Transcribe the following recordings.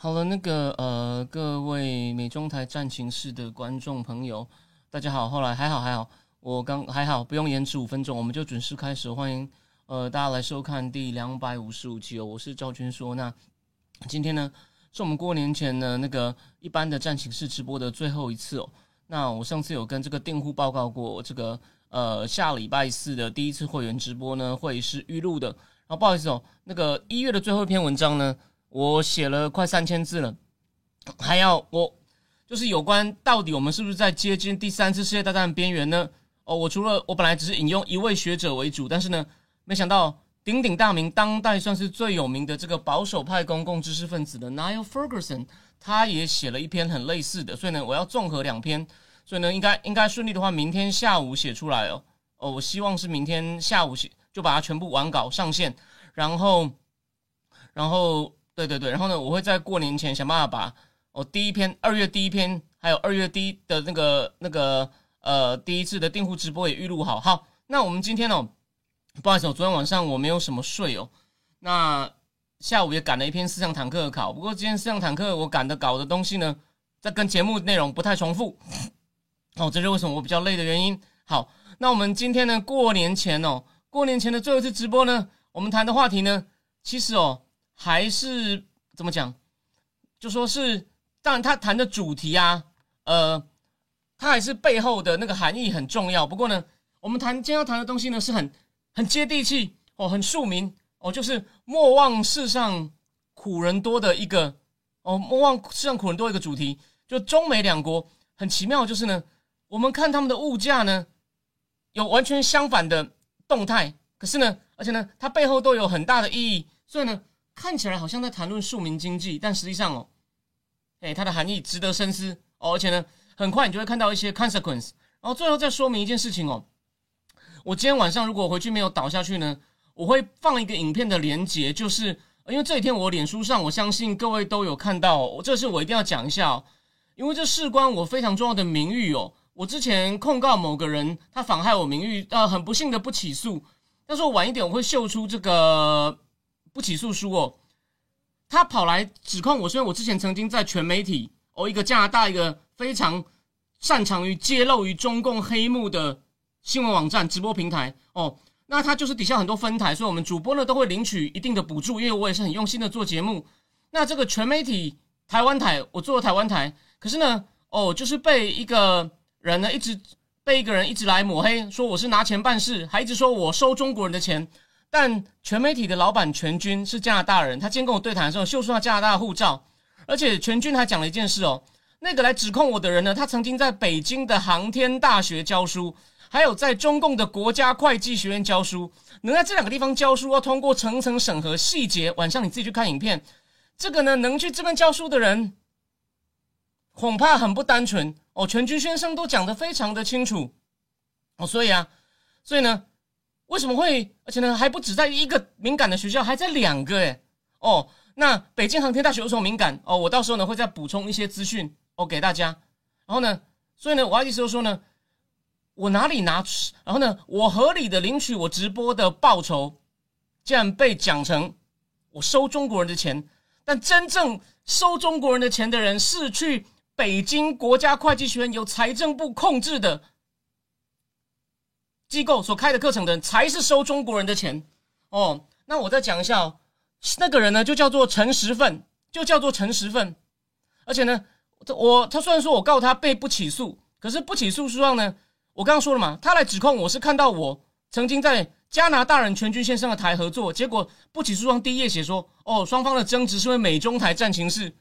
好了，那个呃，各位美中台战情室的观众朋友，大家好。后来还好还好，我刚还好，不用延迟五分钟，我们就准时开始。欢迎呃大家来收看第两百五十五期哦，我是赵军说。那今天呢，是我们过年前的那个一般的战情室直播的最后一次哦。那我上次有跟这个订户报告过，这个呃下礼拜四的第一次会员直播呢会是预录的。然后不好意思哦，那个一月的最后一篇文章呢。我写了快三千字了，还要我就是有关到底我们是不是在接近第三次世界大战边缘呢？哦，我除了我本来只是引用一位学者为主，但是呢，没想到鼎鼎大名、当代算是最有名的这个保守派公共知识分子的 Niall Ferguson，他也写了一篇很类似的，所以呢，我要综合两篇，所以呢，应该应该顺利的话，明天下午写出来哦。哦，我希望是明天下午写就把它全部完稿上线，然后，然后。对对对，然后呢，我会在过年前想办法把我第一篇二月第一篇，还有二月第一的那个那个呃第一次的订户直播也预录好。好，那我们今天哦，不好意思，我昨天晚上我没有什么睡哦，那下午也赶了一篇思想坦克的考，不过今天思想坦克我赶的搞的东西呢，在跟节目内容不太重复，哦，这是为什么我比较累的原因。好，那我们今天呢，过年前哦，过年前的最后一次直播呢，我们谈的话题呢，其实哦。还是怎么讲？就说是，当然他谈的主题啊，呃，他还是背后的那个含义很重要。不过呢，我们谈今天要谈的东西呢，是很很接地气哦，很庶民哦，就是莫忘世上苦人多的一个哦，莫忘世上苦人多一个主题。就中美两国很奇妙，就是呢，我们看他们的物价呢，有完全相反的动态，可是呢，而且呢，它背后都有很大的意义，所以呢。看起来好像在谈论庶民经济，但实际上哦，哎，它的含义值得深思哦。而且呢，很快你就会看到一些 consequence。然后最后再说明一件事情哦，我今天晚上如果回去没有倒下去呢，我会放一个影片的连接，就是因为这几天我脸书上，我相信各位都有看到，这是我一定要讲一下哦，因为这事关我非常重要的名誉哦。我之前控告某个人，他妨害我名誉，呃，很不幸的不起诉，但是我晚一点我会秀出这个。不起诉书哦，他跑来指控我，虽然我之前曾经在全媒体哦，一个加拿大一个非常擅长于揭露于中共黑幕的新闻网站直播平台哦，那他就是底下很多分台，所以我们主播呢都会领取一定的补助，因为我也是很用心的做节目。那这个全媒体台湾台，我做了台湾台，可是呢，哦，就是被一个人呢一直被一个人一直来抹黑，说我是拿钱办事，还一直说我收中国人的钱。但全媒体的老板全军是加拿大人，他今天跟我对谈的时候秀出他加拿大的护照，而且全军还讲了一件事哦，那个来指控我的人呢，他曾经在北京的航天大学教书，还有在中共的国家会计学院教书，能在这两个地方教书，要通过层层审核，细节晚上你自己去看影片，这个呢能去这边教书的人，恐怕很不单纯哦。全军先生都讲得非常的清楚哦，所以啊，所以呢。为什么会？而且呢，还不止在一个敏感的学校，还在两个诶。哦，那北京航天大学有什么敏感？哦，我到时候呢会再补充一些资讯哦给大家。然后呢，所以呢，我意思就说呢，我哪里拿？然后呢，我合理的领取我直播的报酬，竟然被讲成我收中国人的钱。但真正收中国人的钱的人，是去北京国家会计学院由财政部控制的。机构所开的课程的人才是收中国人的钱哦。那我再讲一下哦，那个人呢就叫做陈时奋，就叫做陈时奋。而且呢，我他虽然说我告他被不起诉，可是不起诉书上呢，我刚刚说了嘛，他来指控我是看到我曾经在加拿大人全军先生的台合作，结果不起诉书上第一页写说，哦，双方的争执是因为美中台战情事。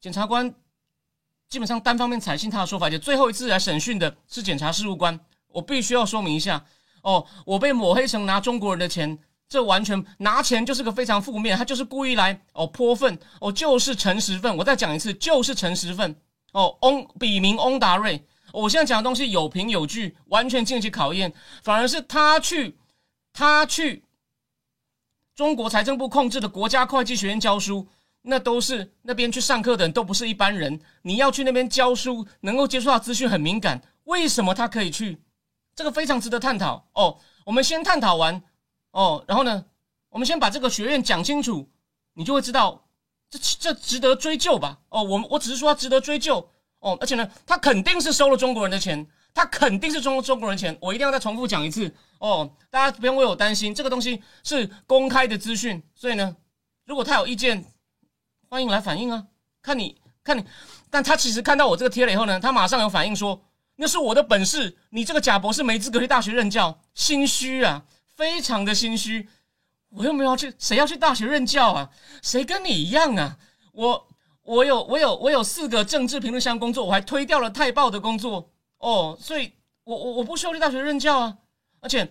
检察官基本上单方面采信他的说法，就最后一次来审讯的是检察事务官。我必须要说明一下哦，我被抹黑成拿中国人的钱，这完全拿钱就是个非常负面，他就是故意来哦泼粪哦，就是陈时奋。我再讲一次，就是陈时奋哦，翁笔名翁达瑞。我现在讲的东西有凭有据，完全经得起考验。反而是他去，他去中国财政部控制的国家会计学院教书，那都是那边去上课的人都不是一般人。你要去那边教书，能够接触到资讯很敏感，为什么他可以去？这个非常值得探讨哦。我们先探讨完。哦，然后呢，我们先把这个学院讲清楚，你就会知道这这值得追究吧？哦，我我只是说他值得追究哦，而且呢，他肯定是收了中国人的钱，他肯定是中中国人钱，我一定要再重复讲一次哦，大家不用为我担心，这个东西是公开的资讯，所以呢，如果他有意见，欢迎来反映啊，看你看你，但他其实看到我这个贴了以后呢，他马上有反应说那是我的本事，你这个假博士没资格去大学任教，心虚啊。非常的心虚，我又没有去，谁要去大学任教啊？谁跟你一样啊？我我有我有我有四个政治评论箱工作，我还推掉了《泰报》的工作哦，所以我我我不需要去大学任教啊。而且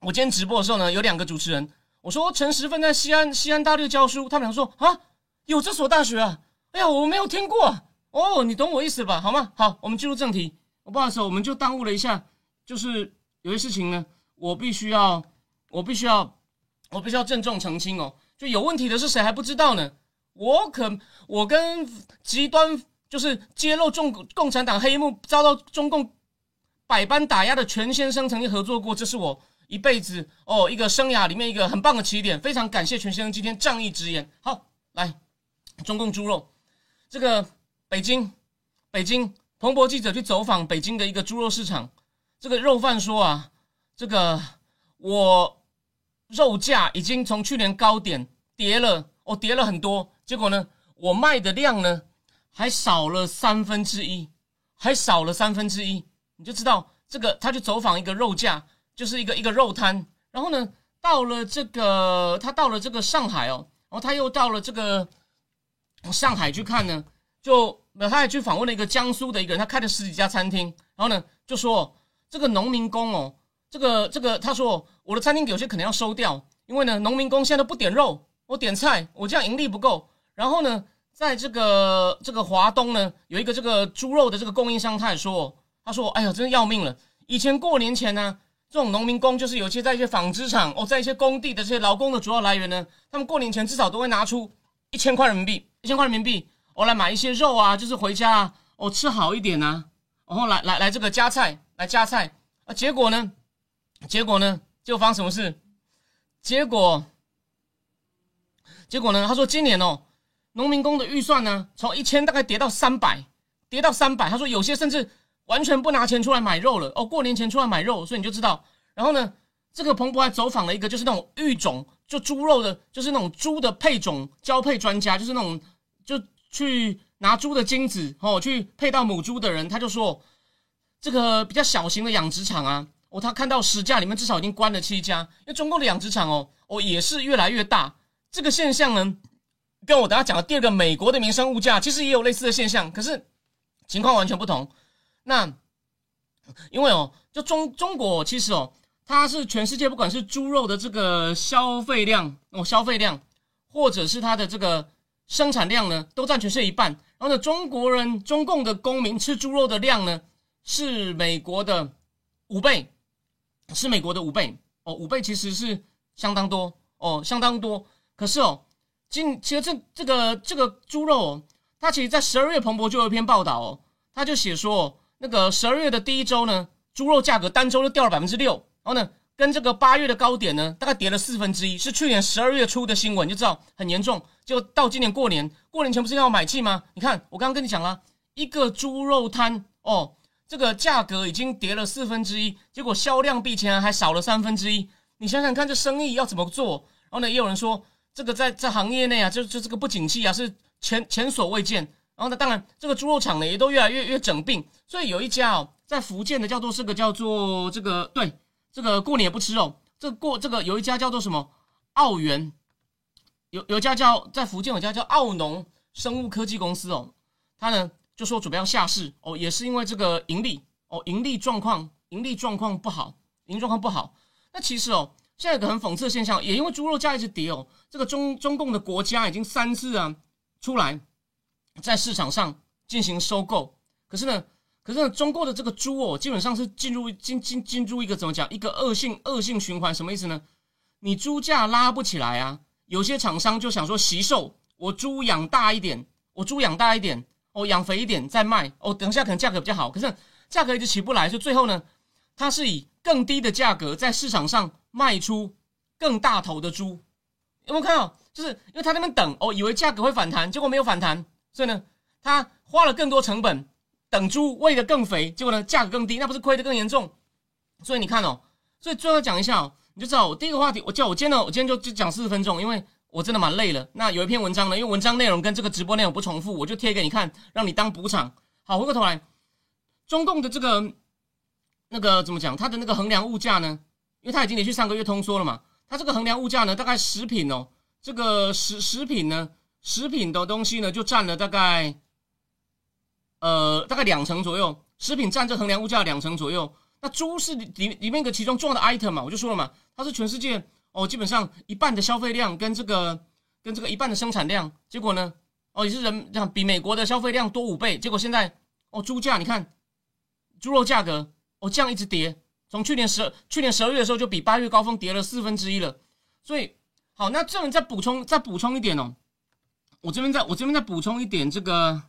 我今天直播的时候呢，有两个主持人，我说陈时奋在西安西安大学教书，他们俩说啊，有这所大学啊？哎呀，我没有听过哦，你懂我意思吧？好吗？好，我们进入正题。不好意思，我们就耽误了一下，就是有些事情呢，我必须要。我必须要，我必须要郑重澄清哦，就有问题的是谁还不知道呢？我可我跟极端就是揭露中共产党黑幕、遭到中共百般打压的全先生曾经合作过，这是我一辈子哦一个生涯里面一个很棒的起点，非常感谢全先生今天仗义直言。好，来中共猪肉，这个北京北京彭博记者去走访北京的一个猪肉市场，这个肉贩说啊，这个我。肉价已经从去年高点跌了，哦，跌了很多。结果呢，我卖的量呢还少了三分之一，还少了三分之一。你就知道这个，他去走访一个肉价，就是一个一个肉摊。然后呢，到了这个，他到了这个上海哦，然后他又到了这个上海去看呢，就那他还去访问了一个江苏的一个人，他开了十几家餐厅。然后呢，就说这个农民工哦。这个这个，他说我的餐厅有些可能要收掉，因为呢，农民工现在都不点肉，我点菜，我这样盈利不够。然后呢，在这个这个华东呢，有一个这个猪肉的这个供应商，他也说，他说，哎呀，真的要命了。以前过年前呢，这种农民工就是有些在一些纺织厂哦，在一些工地的这些劳工的主要来源呢，他们过年前至少都会拿出一千块人民币，一千块人民币，我来买一些肉啊，就是回家啊，哦吃好一点啊，然后来来来这个加菜，来加菜啊，结果呢？结果呢？就发生什么事？结果，结果呢？他说今年哦，农民工的预算呢，从一千大概跌到三百，跌到三百。他说有些甚至完全不拿钱出来买肉了哦，过年前出来买肉，所以你就知道。然后呢，这个彭博还走访了一个就是那种育种，就猪肉的，就是那种猪的配种交配专家，就是那种去拿猪的精子哦去配到母猪的人，他就说这个比较小型的养殖场啊。哦，他看到十家里面至少已经关了七家，因为中共的养殖场哦哦也是越来越大。这个现象呢，跟我等下讲的第二个美国的民生物价其实也有类似的现象，可是情况完全不同。那因为哦，就中中国其实哦，它是全世界不管是猪肉的这个消费量哦消费量，或者是它的这个生产量呢，都占全世界一半。然后呢，中国人中共的公民吃猪肉的量呢，是美国的五倍。是美国的五倍哦，五倍其实是相当多哦，相当多。可是哦，今其实这这个这个猪肉哦，它其实在十二月彭博就有一篇报道哦，他就写说，那个十二月的第一周呢，猪肉价格单周就掉了百分之六，然后呢，跟这个八月的高点呢，大概跌了四分之一，是去年十二月初的新闻，就知道很严重。就到今年过年，过年前不是要买气吗？你看我刚刚跟你讲了，一个猪肉摊哦。这个价格已经跌了四分之一，结果销量比前还少了三分之一。你想想看，这生意要怎么做？然后呢，也有人说，这个在在行业内啊，就就这个不景气啊，是前前所未见。然后呢，当然这个猪肉厂呢也都越来越越整病。所以有一家哦，在福建的叫做这个叫做这个对，这个过年也不吃肉。这过这个有一家叫做什么澳元，有有家叫在福建有家叫澳农生物科技公司哦，它呢。就说准备要下市哦，也是因为这个盈利哦，盈利状况盈利状况不好，盈利状况不好。那其实哦，现在有个很讽刺的现象，也因为猪肉价一直跌哦，这个中中共的国家已经三次啊出来在市场上进行收购，可是呢，可是呢，中国的这个猪哦，基本上是进入进进进入一个怎么讲，一个恶性恶性循环，什么意思呢？你猪价拉不起来啊，有些厂商就想说惜售，我猪养大一点，我猪养大一点，哦，养肥一点再卖，哦，等一下可能价格比较好，可是价格一直起不来，所以最后呢，它是以更低的价格在市场上卖出更大头的猪，有没有看到？就是因为他那边等哦，以为价格会反弹，结果没有反弹，所以呢，他花了更多成本。等猪喂得更肥，结果呢价格更低，那不是亏得更严重？所以你看哦，所以最后讲一下哦，你就知道我第一个话题，我叫我今天呢，我今天就就讲四十分钟，因为我真的蛮累了。那有一篇文章呢，因为文章内容跟这个直播内容不重复，我就贴给你看，让你当补偿。好，回过头来，中共的这个那个怎么讲？它的那个衡量物价呢？因为它已经连续三个月通缩了嘛，它这个衡量物价呢，大概食品哦，这个食食品呢，食品的东西呢，就占了大概。呃，大概两成左右，食品占这衡量物价两成左右。那猪是里里面一个其中重要的 item 嘛，我就说了嘛，它是全世界哦，基本上一半的消费量跟这个跟这个一半的生产量。结果呢，哦也是人这样比美国的消费量多五倍。结果现在哦，猪价你看，猪肉价格哦这样一直跌，从去年十去年十二月的时候就比八月高峰跌了四分之一了。所以好，那这样再补充再补充一点哦，我这边再我这边再补充一点这个。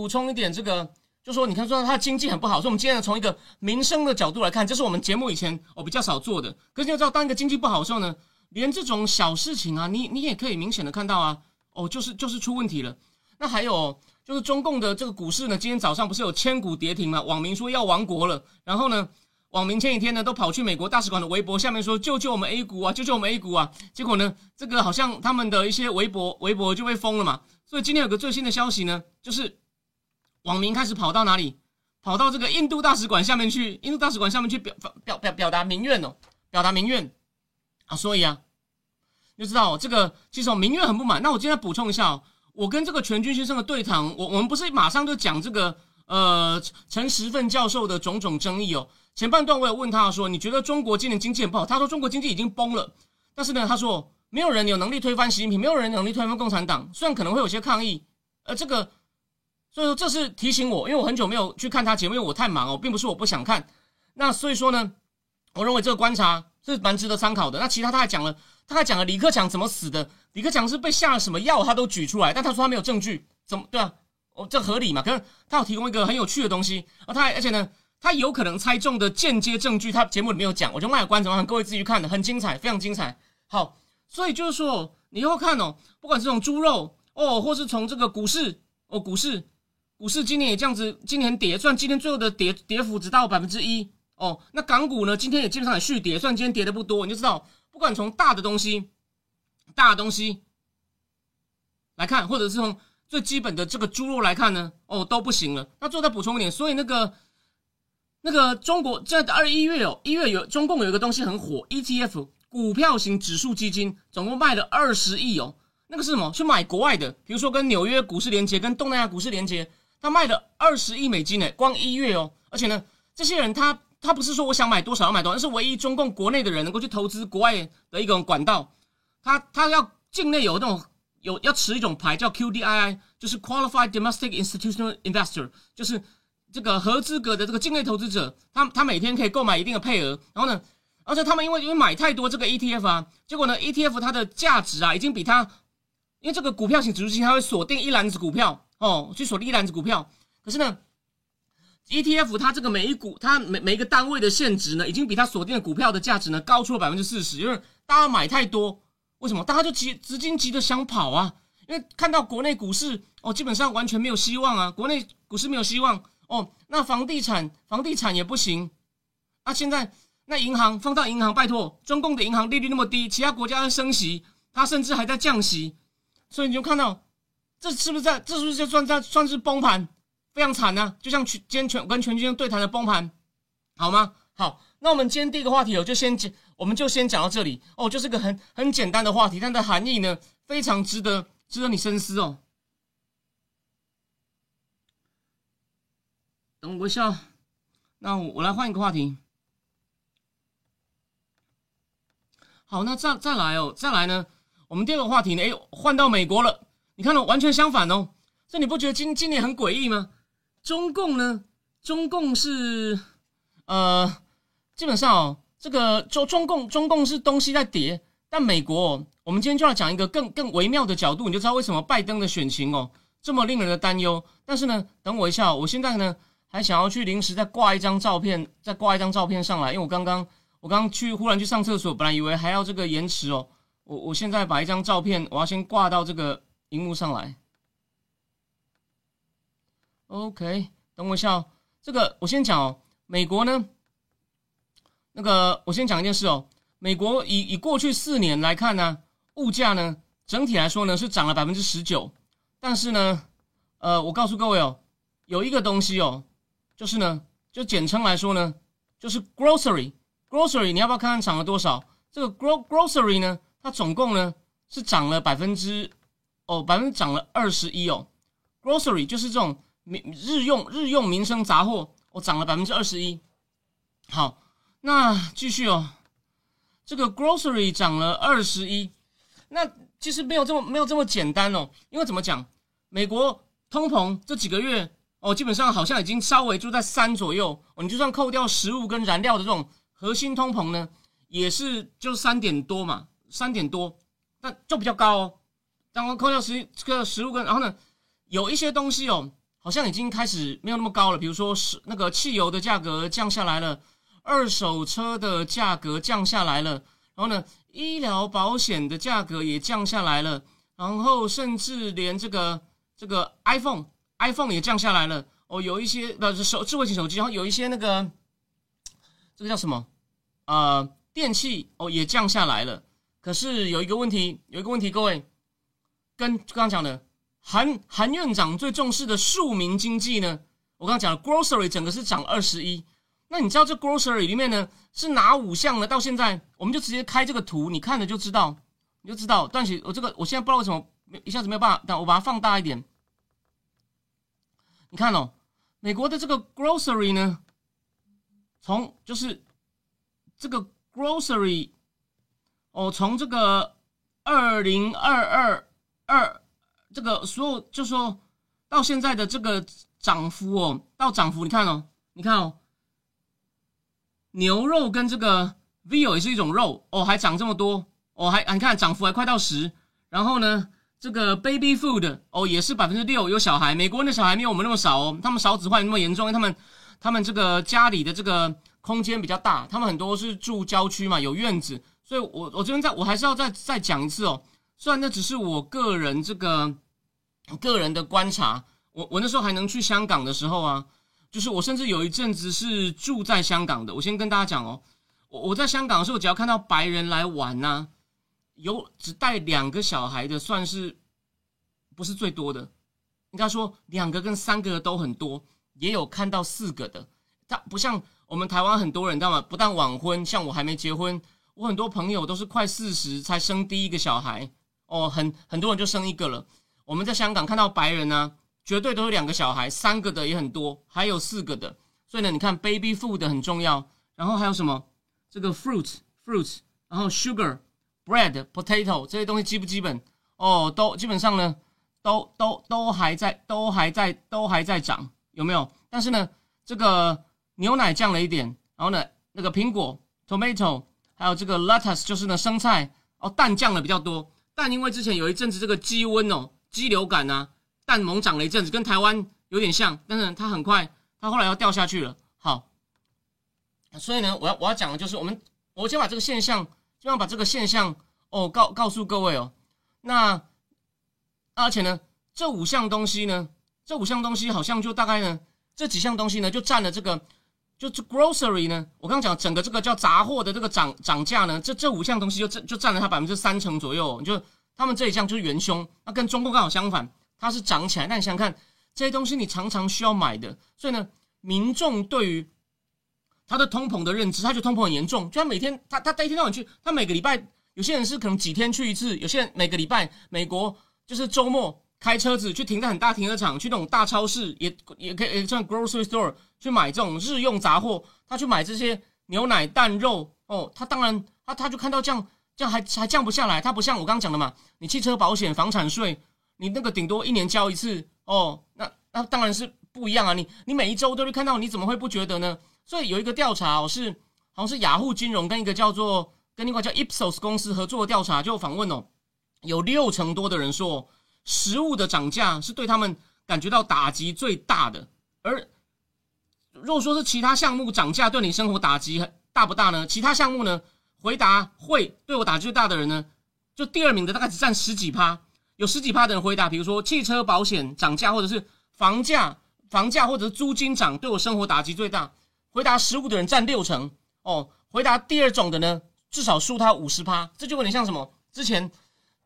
补充一点，这个就说，你看说它经济很不好，所以我们今天呢从一个民生的角度来看，这是我们节目以前我比较少做的。可是你要知道，当一个经济不好的时候呢，连这种小事情啊，你你也可以明显的看到啊，哦，就是就是出问题了。那还有就是中共的这个股市呢，今天早上不是有千股跌停嘛？网民说要亡国了，然后呢，网民前几天呢都跑去美国大使馆的微博下面说救救我们 A 股啊，救救我们 A 股啊，结果呢，这个好像他们的一些微博微博就被封了嘛。所以今天有个最新的消息呢，就是。网民开始跑到哪里？跑到这个印度大使馆下面去，印度大使馆下面去表表表表达民怨哦，表达民怨啊！所以啊，就知道这个其实民怨很不满。那我今天补充一下哦，我跟这个全军先生的对谈，我我们不是马上就讲这个呃陈时奋教授的种种争议哦。前半段我有问他说，你觉得中国今年经济不好？他说中国经济已经崩了，但是呢，他说没有人有能力推翻习近平，没有人有能力推翻共产党，虽然可能会有些抗议，呃，这个。所以说这是提醒我，因为我很久没有去看他节目，因为我太忙哦，并不是我不想看。那所以说呢，我认为这个观察是蛮值得参考的。那其他他还讲了，他还讲了李克强怎么死的，李克强是被下了什么药，他都举出来，但他说他没有证据，怎么对啊？哦，这合理嘛？可是他有提供一个很有趣的东西，而他而且呢，他有可能猜中的间接证据，他节目里没有讲，我就卖个关子，让各位自己去看的，很精彩，非常精彩。好，所以就是说，你以后看哦，不管是从猪肉哦，或是从这个股市哦，股市。股市今年也这样子，今年跌，算今天最后的跌跌幅只到百分之一哦。那港股呢，今天也基本上也续跌，算今天跌的不多，你就知道，不管从大的东西、大的东西来看，或者是从最基本的这个猪肉来看呢，哦都不行了。那最后再补充一点，所以那个那个中国在二一月哦，一月有中共有一个东西很火，ETF 股票型指数基金，总共卖了二十亿哦。那个是什么？去买国外的，比如说跟纽约股市连接，跟东南亚股市连接。他卖了二十亿美金呢，光一月哦，而且呢，这些人他他不是说我想买多少要买多少，那是唯一中共国内的人能够去投资国外的一种管道。他他要境内有那种有要持一种牌叫 QDII，就是 Qualified Domestic Institutional Investor，就是这个合资格的这个境内投资者，他他每天可以购买一定的配额。然后呢，而且他们因为因为买太多这个 ETF 啊，结果呢 ETF 它的价值啊已经比它，因为这个股票型指数基金它会锁定一篮子股票。哦，去锁定一篮子股票，可是呢，ETF 它这个每一股它每每一个单位的现值呢，已经比它锁定的股票的价值呢高出了百分之四十，因为大家买太多，为什么？大家就急资金急着想跑啊，因为看到国内股市哦，基本上完全没有希望啊，国内股市没有希望哦，那房地产房地产也不行，啊，现在那银行放到银行，拜托，中共的银行利率那么低，其他国家在升息，它甚至还在降息，所以你就看到。这是不是在？这是不是就算在算是崩盘，非常惨呢？就像全今天全跟全军对谈的崩盘，好吗？好，那我们今天第一个话题，我就先讲，我们就先讲到这里哦，就是个很很简单的话题，但它的含义呢非常值得值得你深思哦。等我一下，那我来换一个话题。好，那再再来哦，再来呢？我们第二个话题呢？哎，换到美国了。你看到完全相反哦。这你不觉得今今年很诡异吗？中共呢？中共是呃，基本上哦，这个中中共中共是东西在跌，但美国，我们今天就要讲一个更更微妙的角度，你就知道为什么拜登的选情哦这么令人的担忧。但是呢，等我一下，我现在呢还想要去临时再挂一张照片，再挂一张照片上来，因为我刚刚我刚刚去忽然去上厕所，本来以为还要这个延迟哦，我我现在把一张照片，我要先挂到这个荧幕上来。OK，等我一下哦。这个我先讲哦，美国呢，那个我先讲一件事哦，美国以以过去四年来看呢，物价呢整体来说呢是涨了百分之十九，但是呢，呃，我告诉各位哦，有一个东西哦，就是呢，就简称来说呢，就是 grocery，grocery，你要不要看看涨了多少？这个 gro grocery 呢，它总共呢是涨了百分之哦，百分之涨了二十一哦，grocery 就是这种。民日用日用民生杂货，我涨了百分之二十一。好，那继续哦。这个 grocery 涨了二十一，那其实没有这么没有这么简单哦。因为怎么讲，美国通膨这几个月哦，基本上好像已经稍微就在三左右哦。你就算扣掉食物跟燃料的这种核心通膨呢，也是就三点多嘛，三点多，但就比较高哦。刚刚扣掉食这个食物跟，然后呢，有一些东西哦。好像已经开始没有那么高了，比如说是那个汽油的价格降下来了，二手车的价格降下来了，然后呢，医疗保险的价格也降下来了，然后甚至连这个这个 iPhone iPhone 也降下来了哦，有一些呃手智慧型手机，然后有一些那个这个叫什么呃电器哦也降下来了，可是有一个问题，有一个问题，各位跟刚刚讲的。韩韩院长最重视的庶民经济呢？我刚刚讲了，grocery 整个是涨二十一。那你知道这 grocery 里面呢是哪五项呢？到现在我们就直接开这个图，你看了就知道，你就知道。但是我这个我现在不知道为什么一下子没有办法，但我把它放大一点。你看哦，美国的这个 grocery 呢，从就是这个 grocery 哦，从这个二零二二二。这个所有就说到现在的这个涨幅哦，到涨幅你看哦，你看哦，牛肉跟这个 veal 也是一种肉哦，还涨这么多哦，还你看涨幅还快到十，然后呢，这个 baby food 哦也是百分之六，有小孩，美国人的小孩没有我们那么少哦，他们少子化那么严重，因为他们他们这个家里的这个空间比较大，他们很多是住郊区嘛，有院子，所以我我这边在我还是要再再讲一次哦，虽然那只是我个人这个。个人的观察，我我那时候还能去香港的时候啊，就是我甚至有一阵子是住在香港的。我先跟大家讲哦，我我在香港的时候，只要看到白人来玩呐，有只带两个小孩的，算是不是最多的。应该说两个跟三个都很多，也有看到四个的。他不像我们台湾很多人，知道吗？不但晚婚，像我还没结婚，我很多朋友都是快四十才生第一个小孩哦，很很多人就生一个了。我们在香港看到白人呢，绝对都是两个小孩，三个的也很多，还有四个的。所以呢，你看 baby food 很重要，然后还有什么这个 fruit fruit，然后 sugar bread potato 这些东西基不基本？哦，都基本上呢，都都都还在，都还在，都还在涨，有没有？但是呢，这个牛奶降了一点，然后呢，那个苹果 tomato，还有这个 lettuce 就是呢生菜，哦，蛋降了比较多，但因为之前有一阵子这个鸡瘟哦。鸡流感呢，蛋猛涨了一阵子，跟台湾有点像，但是它很快，它后来要掉下去了。好，所以呢，我要我要讲的就是，我们我先把这个现象，就要把这个现象哦告告诉各位哦。那而且呢，这五项东西呢，这五项东西好像就大概呢，这几项东西呢，就占了这个，就这 grocery 呢，我刚刚讲整个这个叫杂货的这个涨涨价呢，这这五项东西就占就占了它百分之三成左右，就。他们这一项就是元凶，那跟中共刚好相反，它是涨起来。那你想想看，这些东西你常常需要买的，所以呢，民众对于他的通膨的认知，他觉得通膨很严重，就他每天他他他一天到晚去，他每个礼拜有些人是可能几天去一次，有些人每个礼拜美国就是周末开车子去停在很大停车场，去那种大超市也也可以像 grocery store 去买这种日用杂货，他去买这些牛奶蛋肉哦，他当然他他就看到这样。这样还还降不下来。他不像我刚刚讲的嘛，你汽车保险、房产税，你那个顶多一年交一次哦，那那当然是不一样啊。你你每一周都会看到，你怎么会不觉得呢？所以有一个调查哦，是好像是雅虎金融跟一个叫做跟另外叫 Ipsos 公司合作的调查，就访问哦，有六成多的人说，食物的涨价是对他们感觉到打击最大的。而如果说是其他项目涨价对你生活打击大不大呢？其他项目呢？回答会对我打击最大的人呢，就第二名的大概只占十几趴，有十几趴的人回答，比如说汽车保险涨价，或者是房价、房价或者租金涨对我生活打击最大。回答食物的人占六成哦，回答第二种的呢，至少输他五十趴。这就有点像什么？之前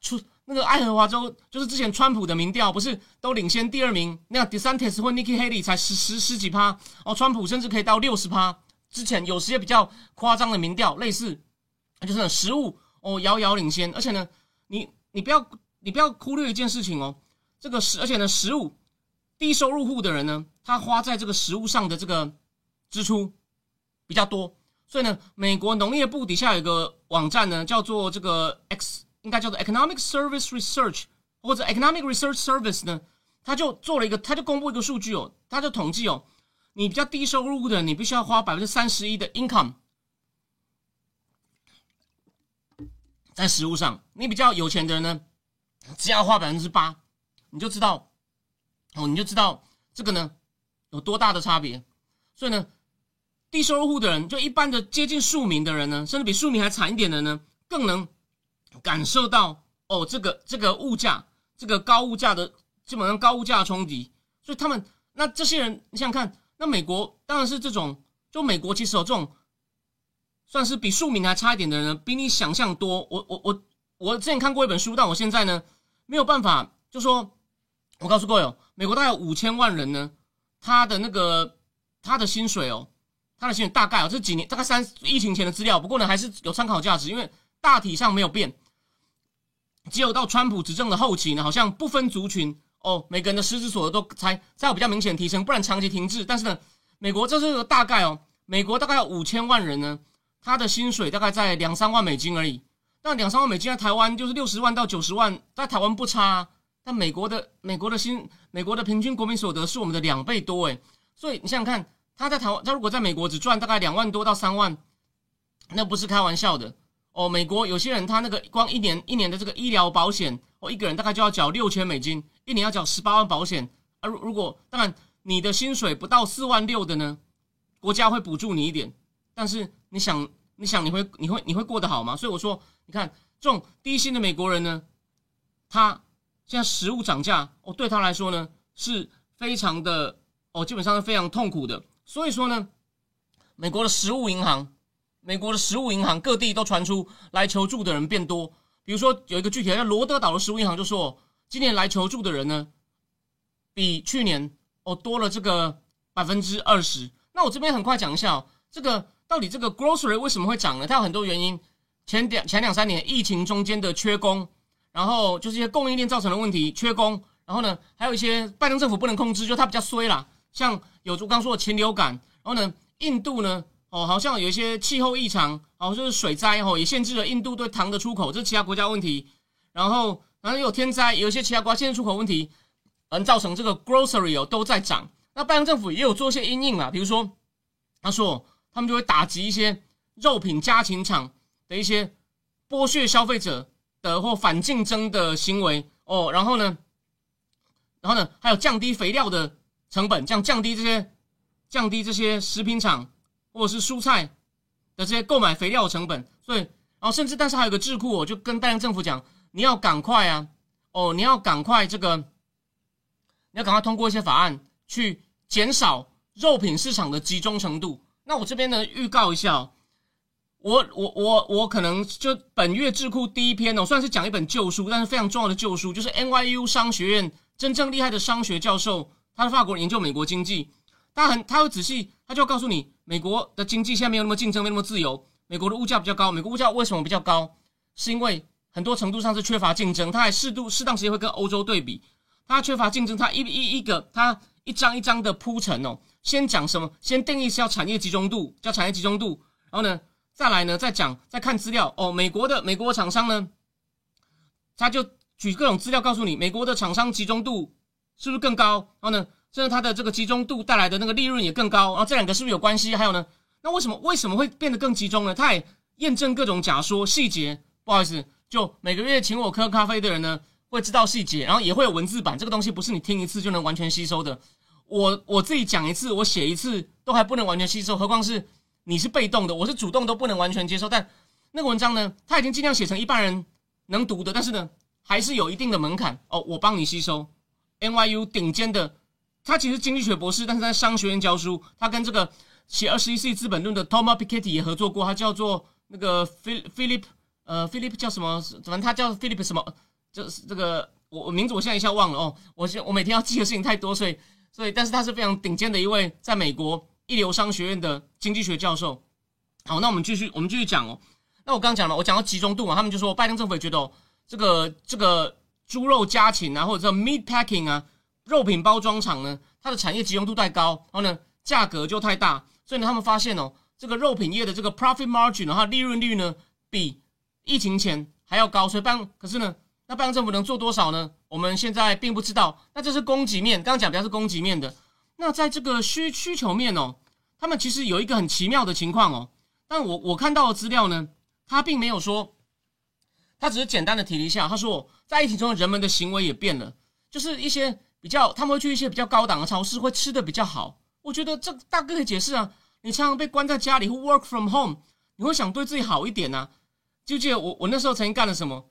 出那个爱荷华州，就是之前川普的民调不是都领先第二名，那 DeSantis 或 Nikki Haley 才十十十几趴哦，川普甚至可以到六十趴。之前有些比较夸张的民调，类似。就是食物哦，遥遥领先，而且呢，你你不要你不要忽略一件事情哦，这个食而且呢，食物低收入户的人呢，他花在这个食物上的这个支出比较多，所以呢，美国农业部底下有个网站呢，叫做这个 X，应该叫做 Economic Service Research 或者 Economic Research Service 呢，他就做了一个，他就公布一个数据哦，他就统计哦，你比较低收入的，你必须要花百分之三十一的 income。在食物上，你比较有钱的人呢，只要花百分之八，你就知道，哦，你就知道这个呢有多大的差别。所以呢，低收入户的人，就一般的接近庶民的人呢，甚至比庶民还惨一点的呢，更能感受到哦，这个这个物价，这个高物价的基本上高物价的冲击。所以他们那这些人，你想想看，那美国当然是这种，就美国其实有这种。算是比庶民还差一点的人，比你想象多。我我我我之前看过一本书，但我现在呢没有办法，就说，我告诉各位哦，美国大概五千万人呢，他的那个他的薪水哦，他的薪水大概哦，这几年大概三疫情前的资料，不过呢还是有参考价值，因为大体上没有变。只有到川普执政的后期呢，好像不分族群哦，每个人的实质所得都才才有比较明显提升，不然长期停滞。但是呢，美国这是个大概哦，美国大概五千万人呢。他的薪水大概在两三万美金而已，那两三万美金在台湾就是六十万到九十万，在台湾不差。但美国的美国的薪，美国的平均国民所得是我们的两倍多诶，所以你想想看，他在台湾，他如果在美国只赚大概两万多到三万，那不是开玩笑的哦。美国有些人他那个光一年一年的这个医疗保险，哦，一个人大概就要缴六千美金，一年要缴十八万保险。而如果当然你的薪水不到四万六的呢，国家会补助你一点，但是。你想，你想你会你会你会过得好吗？所以我说，你看这种低薪的美国人呢，他现在食物涨价哦，对他来说呢是非常的哦，基本上是非常痛苦的。所以说呢，美国的食物银行，美国的食物银行各地都传出来求助的人变多。比如说有一个具体的叫罗德岛的食物银行就说，今年来求助的人呢，比去年哦多了这个百分之二十。那我这边很快讲一下哦，这个。到底这个 grocery 为什么会涨呢？它有很多原因。前两前两三年疫情中间的缺工，然后就是一些供应链造成的问题，缺工。然后呢，还有一些拜登政府不能控制，就它比较衰啦。像有我刚说的禽流感，然后呢，印度呢，哦，好像有一些气候异常，哦，就是水灾，哦，也限制了印度对糖的出口，这是其他国家问题。然后，然后有天灾，有一些其他国家限制出口问题，嗯，造成这个 grocery 哦都在涨。那拜登政府也有做一些因应嘛，比如说他说。他们就会打击一些肉品家禽厂的一些剥削消费者的或反竞争的行为哦，然后呢，然后呢，还有降低肥料的成本，这样降低这些降低这些食品厂或者是蔬菜的这些购买肥料成本。所以，然后甚至，但是还有个智库，我就跟大洋政府讲，你要赶快啊，哦，你要赶快这个，你要赶快通过一些法案去减少肉品市场的集中程度。那我这边呢，预告一下，我我我我可能就本月智库第一篇哦，算是讲一本旧书，但是非常重要的旧书，就是 NYU 商学院真正厉害的商学教授，他的法国人研究美国经济，他很他会仔细，他就要告诉你，美国的经济现在没有那么竞争，没那么自由，美国的物价比较高，美国物价为什么比较高？是因为很多程度上是缺乏竞争，他还适度适当时间会跟欧洲对比，他缺乏竞争，他一一一个他一张一张的铺陈哦。先讲什么？先定义是要产业集中度，叫产业集中度。然后呢，再来呢，再讲再看资料哦。美国的美国厂商呢，他就举各种资料告诉你，美国的厂商集中度是不是更高？然后呢，甚至它的这个集中度带来的那个利润也更高。然后这两个是不是有关系？还有呢，那为什么为什么会变得更集中呢？他也验证各种假说细节。不好意思，就每个月请我喝咖啡的人呢，会知道细节，然后也会有文字版。这个东西不是你听一次就能完全吸收的。我我自己讲一次，我写一次都还不能完全吸收，何况是你是被动的，我是主动都不能完全接受。但那个文章呢，他已经尽量写成一般人能读的，但是呢，还是有一定的门槛哦。我帮你吸收，NYU 顶尖的，他其实经济学博士，但是在商学院教书。他跟这个写《二十一世纪资本论》的 Thomas Piketty 也合作过，他叫做那个 Philip，呃，Philip 叫什么？反正他叫 Philip 什么？就是这个我名字我现在一下忘了哦。我现我每天要记的事情太多，所以。所以，但是他是非常顶尖的一位，在美国一流商学院的经济学教授。好，那我们继续，我们继续讲哦。那我刚刚讲了，我讲到集中度嘛，他们就说拜登政府也觉得哦这个这个猪肉家禽啊，或者叫 meat packing 啊，肉品包装厂呢，它的产业集中度太高，然后呢，价格就太大，所以呢，他们发现哦，这个肉品业的这个 profit margin 的话，利润率呢，比疫情前还要高。所以办，可是呢。那拜登政府能做多少呢？我们现在并不知道。那这是供给面，刚刚讲比较是供给面的。那在这个需需求面哦，他们其实有一个很奇妙的情况哦。但我我看到的资料呢，他并没有说，他只是简单的提了一下。他说，在疫情中，人们的行为也变了，就是一些比较他们会去一些比较高档的超市，会吃的比较好。我觉得这大哥可以解释啊。你常常被关在家里或 work from home，你会想对自己好一点呐。就记得我我那时候曾经干了什么？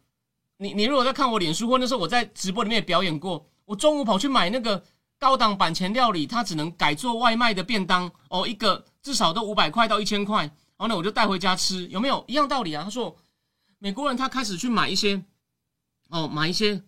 你你如果在看我脸书，或那时候我在直播里面也表演过，我中午跑去买那个高档版前料理，它只能改做外卖的便当哦，一个至少都五百块到一千块，然后呢我就带回家吃，有没有一样道理啊？他说美国人他开始去买一些哦买一些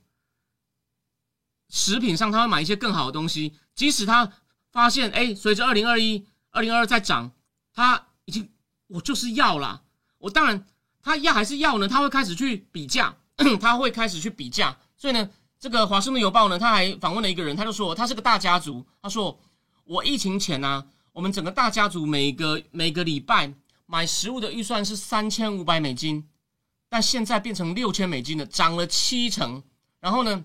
食品上他会买一些更好的东西，即使他发现哎随着二零二一二零二二在涨，他已经我就是要啦，我当然他要还是要呢，他会开始去比价。他会开始去比价，所以呢，这个《华盛顿邮报》呢，他还访问了一个人，他就说他是个大家族。他说我疫情前呢，我们整个大家族每个每个礼拜买食物的预算是三千五百美金，但现在变成六千美金了，涨了七成。然后呢，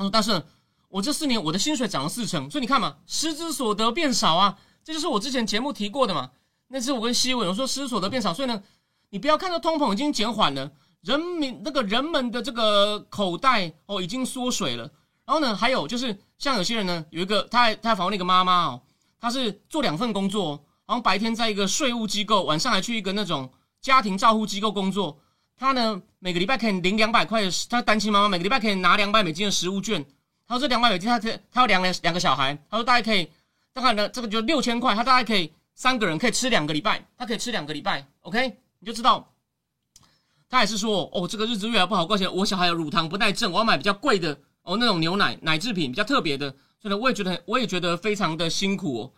他说，但是我这四年我的薪水涨了四成，所以你看嘛，失之所得变少啊，这就是我之前节目提过的嘛。那次我跟西文我说，失之所得变少，所以呢，你不要看到通膨已经减缓了。人民那个人们的这个口袋哦，已经缩水了。然后呢，还有就是像有些人呢，有一个他他访问那个妈妈哦，他是做两份工作，然后白天在一个税务机构，晚上还去一个那种家庭照护机构工作。他呢每个礼拜可以领两百块的，他单亲妈妈每个礼拜可以拿两百美金的食物券。他说这两百美金，他他他有两个两个小孩，他说大概可以，大概呢这个就六千块，他大概可以三个人可以吃两个礼拜，他可以吃两个礼拜，OK，你就知道。他也是说，哦，这个日子越来越不好过。而且我小孩有乳糖不耐症，我要买比较贵的哦，那种牛奶奶制品比较特别的。所以呢，我也觉得，我也觉得非常的辛苦哦。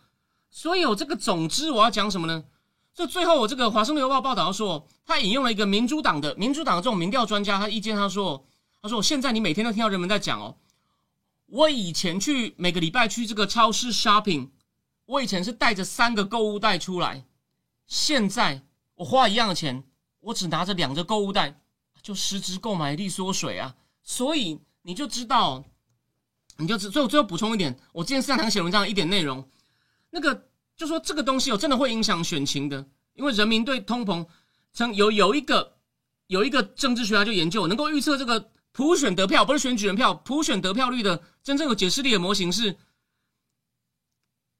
所以有这个总之，我要讲什么呢？就最后我这个华盛顿邮报报道说，他引用了一个民主党的民主党的这种民调专家，他意见他说，他说我现在你每天都听到人们在讲哦，我以前去每个礼拜去这个超市 shopping，我以前是带着三个购物袋出来，现在我花一样的钱。我只拿着两个购物袋，就实质购买力缩水啊！所以你就知道，你就知。最后最后补充一点，我今天上堂写文章一点内容，那个就说这个东西哦，真的会影响选情的，因为人民对通膨，曾有有一个有一个政治学家就研究，能够预测这个普选得票，不是选举人票，普选得票率的真正有解释力的模型是。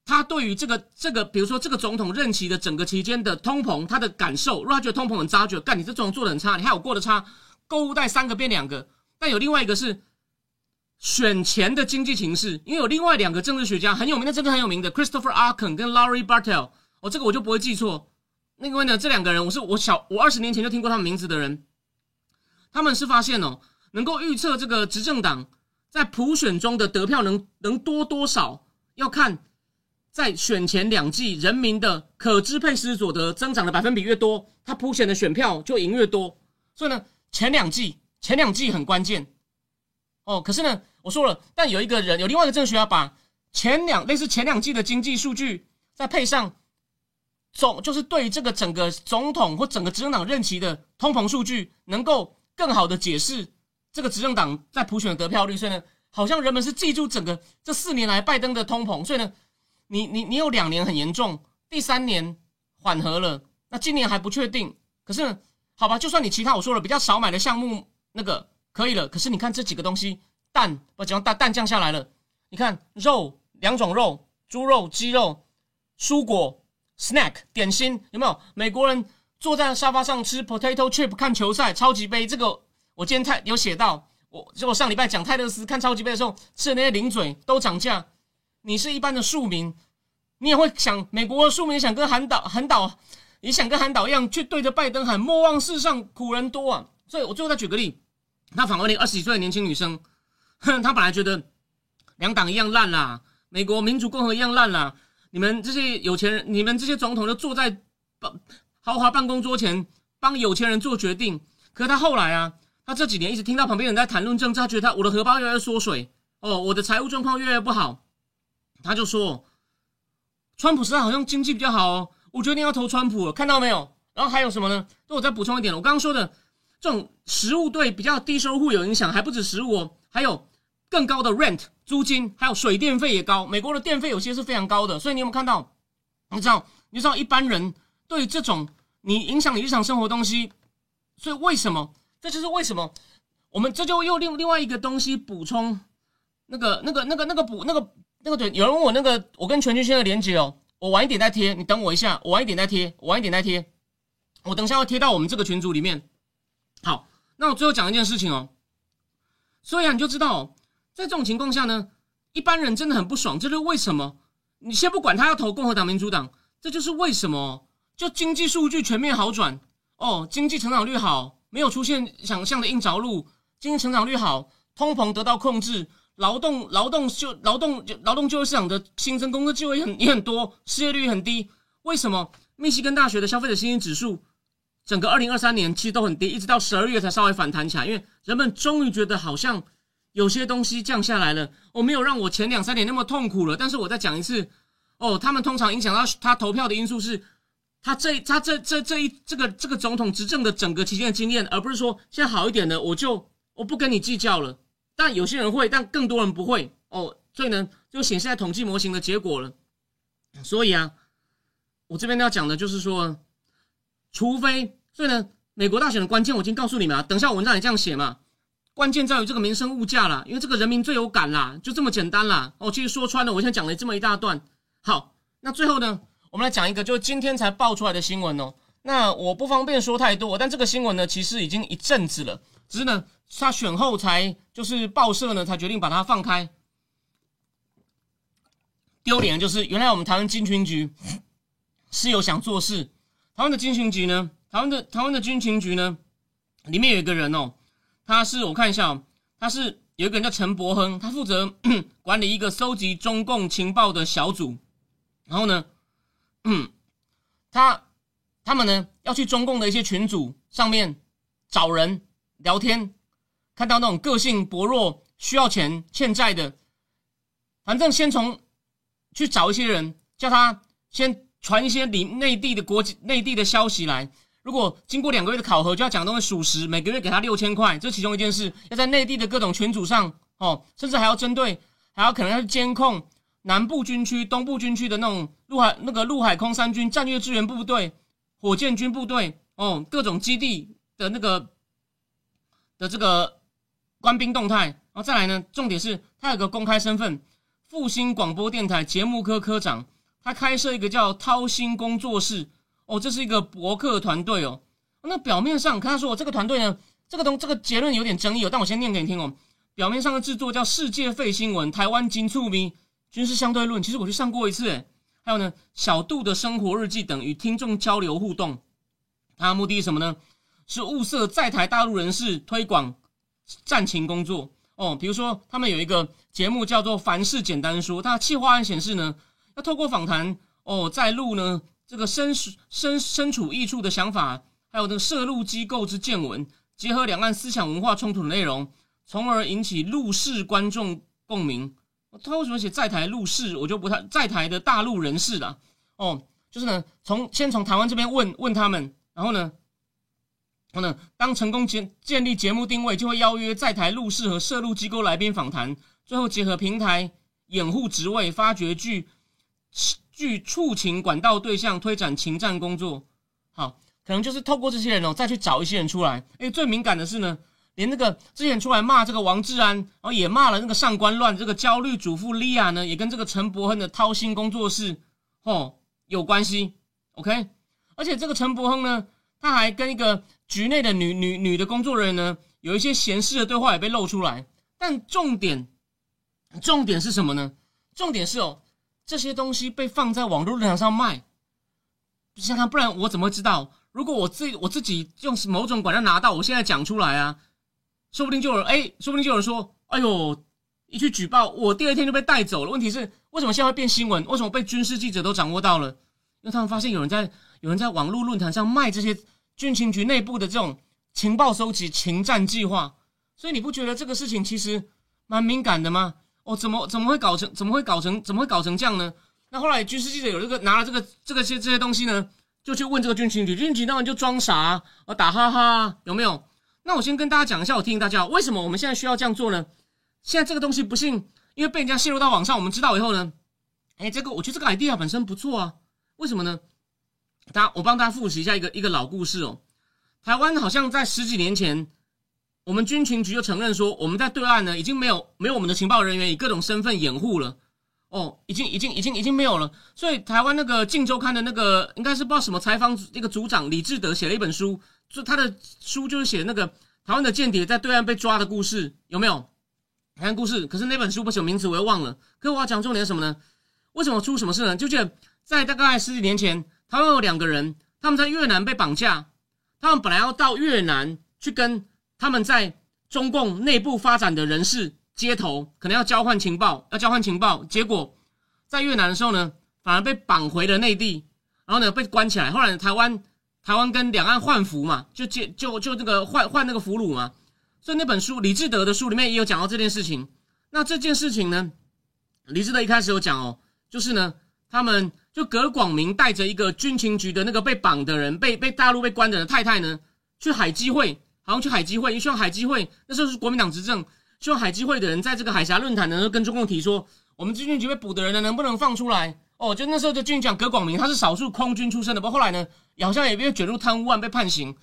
他对于这个这个，比如说这个总统任期的整个期间的通膨，他的感受，如果他觉得通膨很渣，觉得干你这总统做的很差，你还有过得差，购物袋三个变两个。但有另外一个是选前的经济形势，因为有另外两个政治学家很有名的，这个很有名的 Christopher Arkin 跟 Laurie Bartel，哦，这个我就不会记错。那因为呢，这两个人我是我小我二十年前就听过他们名字的人，他们是发现哦，能够预测这个执政党在普选中的得票能能多多少，要看。在选前两季，人民的可支配实质所得增长的百分比越多，他普选的选票就赢越多。所以呢，前两季前两季很关键哦。可是呢，我说了，但有一个人有另外一个政学家把前两类似前两季的经济数据再配上总就是对这个整个总统或整个执政党任期的通膨数据，能够更好的解释这个执政党在普选的得票率。所以呢，好像人们是记住整个这四年来拜登的通膨。所以呢，你你你有两年很严重，第三年缓和了，那今年还不确定。可是好吧，就算你其他我说了比较少买的项目那个可以了，可是你看这几个东西，蛋不讲蛋蛋降下来了，你看肉两种肉，猪肉、鸡肉、蔬果。Snack 点心有没有？美国人坐在沙发上吃 potato chip 看球赛，超级杯这个我今天泰有写到，我就我上礼拜讲泰勒斯看超级杯的时候吃的那些零嘴都涨价。你是一般的庶民，你也会想美国的庶民想跟韩导韩导也想跟韩导一样去对着拜登喊莫忘世上苦人多啊。所以我最后再举个例，他访问了二十几岁的年轻女生，他本来觉得两党一样烂啦，美国民主共和一样烂啦。你们这些有钱人，你们这些总统就坐在豪华办公桌前帮有钱人做决定。可是他后来啊，他这几年一直听到旁边人在谈论政治，他觉得他我的荷包越来越缩水哦，我的财务状况越来越不好。他就说，川普时代好像经济比较好哦，我决定要投川普了，看到没有？然后还有什么呢？那我再补充一点，我刚刚说的这种食物对比较低收入有影响，还不止食物哦，还有。更高的 rent 租金，还有水电费也高。美国的电费有些是非常高的，所以你有没有看到？你知道，你知道一般人对于这种你影响你日常生活东西，所以为什么？这就是为什么我们这就又另另外一个东西补充那个那个那个那个补那个那个对，有人问我那个我跟全军先的连接哦，我晚一点再贴，你等我一下，我晚一点再贴，我晚一点再贴，我等下会贴到我们这个群组里面。好，那我最后讲一件事情哦，所以啊，你就知道。在这种情况下呢，一般人真的很不爽。这就是为什么你先不管他要投共和党、民主党，这就是为什么就经济数据全面好转哦，经济成长率好，没有出现想象的硬着陆，经济成长率好，通膨得到控制，劳动劳动就劳动就劳动就业市场的新增工作机会很也很多，失业率很低。为什么密西根大学的消费者信心指数整个二零二三年其实都很低，一直到十二月才稍微反弹起来，因为人们终于觉得好像。有些东西降下来了，我没有让我前两三年那么痛苦了。但是我再讲一次，哦，他们通常影响到他投票的因素是，他这他这这这一这个这个总统执政的整个期间的经验，而不是说现在好一点的，我就我不跟你计较了。但有些人会，但更多人不会哦。所以呢，就显示在统计模型的结果了。所以啊，我这边要讲的就是说，除非所以呢，美国大选的关键我已经告诉你们了，等下文章也这样写嘛。关键在于这个民生物价啦，因为这个人民最有感啦，就这么简单啦。哦，其实说穿了，我现在讲了这么一大段。好，那最后呢，我们来讲一个，就是今天才爆出来的新闻哦。那我不方便说太多，但这个新闻呢，其实已经一阵子了，只是呢，他选后才就是报社呢才决定把它放开。丢脸就是，原来我们台湾军情局 是有想做事。台湾的军情局呢，台湾的台湾的军情局呢，里面有一个人哦。他是我看一下，他是有一个人叫陈伯亨，他负责 管理一个收集中共情报的小组。然后呢，他他们呢要去中共的一些群组上面找人聊天，看到那种个性薄弱、需要钱、欠债的，反正先从去找一些人，叫他先传一些里内地的国际内地的消息来。如果经过两个月的考核，就要讲东西属实，每个月给他六千块，这其中一件事。要在内地的各种群组上，哦，甚至还要针对，还要可能要监控南部军区、东部军区的那种陆海那个陆海空三军战略支援部队、火箭军部队，哦，各种基地的那个的这个官兵动态。然后再来呢，重点是他有个公开身份，复兴广播电台节目科科长，他开设一个叫掏心工作室。哦，这是一个博客团队哦。那表面上看他说我，这个团队呢，这个东这个结论有点争议哦。但我先念给你听哦。表面上的制作叫《世界废新闻》，台湾金触咪军事相对论。其实我去上过一次诶。还有呢，小度的生活日记等与听众交流互动。它的目的是什么呢？是物色在台大陆人士推广战情工作哦。比如说，他们有一个节目叫做《凡事简单说》，它企划案显示呢，要透过访谈哦，在录呢。这个身身身处异处的想法，还有这个涉入机构之见闻，结合两岸思想文化冲突的内容，从而引起陆氏观众共鸣。他为什么写在台陆氏？我就不太在台的大陆人士啦。哦，就是呢，从先从台湾这边问问他们，然后呢，然后呢，当成功建建立节目定位，就会邀约在台录视和摄录机构来宾访谈，最后结合平台掩护职位，发掘具据触情管道对象，推展情战工作。好，可能就是透过这些人哦，再去找一些人出来。哎，最敏感的是呢。连那个之前出来骂这个王志安，然后也骂了那个上官乱，这个焦虑主妇莉亚呢，也跟这个陈柏亨的掏心工作室，哦有关系，OK？而且这个陈柏亨呢，他还跟一个局内的女女女的工作人员呢，有一些闲事的对话也被露出来。但重点，重点是什么呢？重点是哦，这些东西被放在网络论坛上卖，想想不然我怎么知道？如果我自我自己用某种管道拿到，我现在讲出来啊。说不定就有人哎，说不定就有人说：“哎呦，一去举报，我第二天就被带走了。”问题是，为什么现在会变新闻？为什么被军事记者都掌握到了？因为他们发现有人在有人在网络论坛上卖这些军情局内部的这种情报收集、情战计划。所以你不觉得这个事情其实蛮敏感的吗？哦，怎么怎么会搞成怎么会搞成怎么会搞成这样呢？那后来军事记者有这个拿了这个这个些这些东西呢，就去问这个军情局，军情局当然就装傻啊，打哈哈，有没有？那我先跟大家讲一下，我提醒大家，为什么我们现在需要这样做呢？现在这个东西不幸因为被人家泄露到网上，我们知道以后呢，哎，这个我觉得这个 idea 本身不错啊。为什么呢？大家我帮大家复习一下一个一个老故事哦。台湾好像在十几年前，我们军情局就承认说，我们在对岸呢已经没有没有我们的情报人员以各种身份掩护了。哦，已经已经已经已经没有了。所以台湾那个《镜周刊》的那个应该是不知道什么采访那个组长李志德写了一本书。就他的书就是写那个台湾的间谍在对岸被抓的故事，有没有？台湾故事，可是那本书不是有名字，我又忘了。可我要讲重点什么呢？为什么出什么事呢？就是在大概十几年前，台湾有两个人，他们在越南被绑架，他们本来要到越南去跟他们在中共内部发展的人士接头，可能要交换情报，要交换情报。结果在越南的时候呢，反而被绑回了内地，然后呢被关起来。后来台湾。台湾跟两岸换俘嘛，就接就就那个换换那个俘虏嘛，所以那本书李志德的书里面也有讲到这件事情。那这件事情呢，李志德一开始有讲哦，就是呢，他们就葛广明带着一个军情局的那个被绑的人，被被大陆被关着的太太呢，去海基会，好像去海基会，希望海基会那时候是国民党执政，希望海基会的人在这个海峡论坛呢，跟中共提说，我们军情局被捕的人呢，能不能放出来？哦，就那时候就军讲葛广明，他是少数空军出身的，不过后来呢？好像也被卷入贪污案被判刑，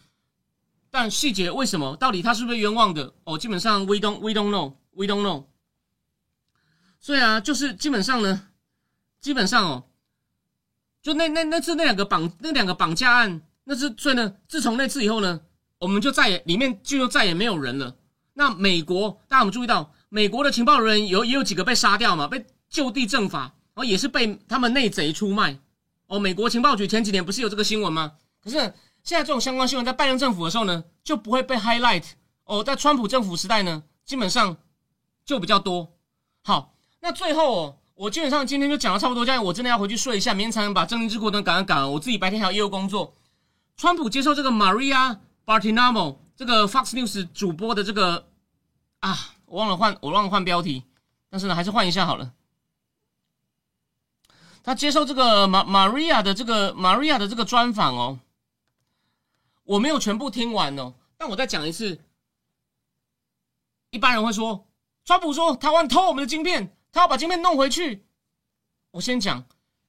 但细节为什么？到底他是不是冤枉的？哦，基本上 we don't we don't know we don't know。所以啊，就是基本上呢，基本上哦，就那那那次那两个绑那两个绑架案，那是所以呢，自从那次以后呢，我们就再也里面就再也没有人了。那美国大家有有注意到，美国的情报人员有也有几个被杀掉嘛，被就地正法，然后也是被他们内贼出卖。哦，美国情报局前几年不是有这个新闻吗？可是现在这种相关新闻在拜登政府的时候呢，就不会被 highlight。哦，在川普政府时代呢，基本上就比较多。好，那最后哦，我基本上今天就讲的差不多，这样我真的要回去睡一下，明天才能把正义之国等赶赶完。我自己白天还有业务工作。川普接受这个 Maria Bartinamo 这个 Fox News 主播的这个啊，我忘了换，我忘了换标题，但是呢，还是换一下好了。他接受这个马 Maria 的这个 Maria 的这个专访哦，我没有全部听完哦，但我再讲一次。一般人会说，川普说台湾偷我们的晶片，他要把晶片弄回去。我先讲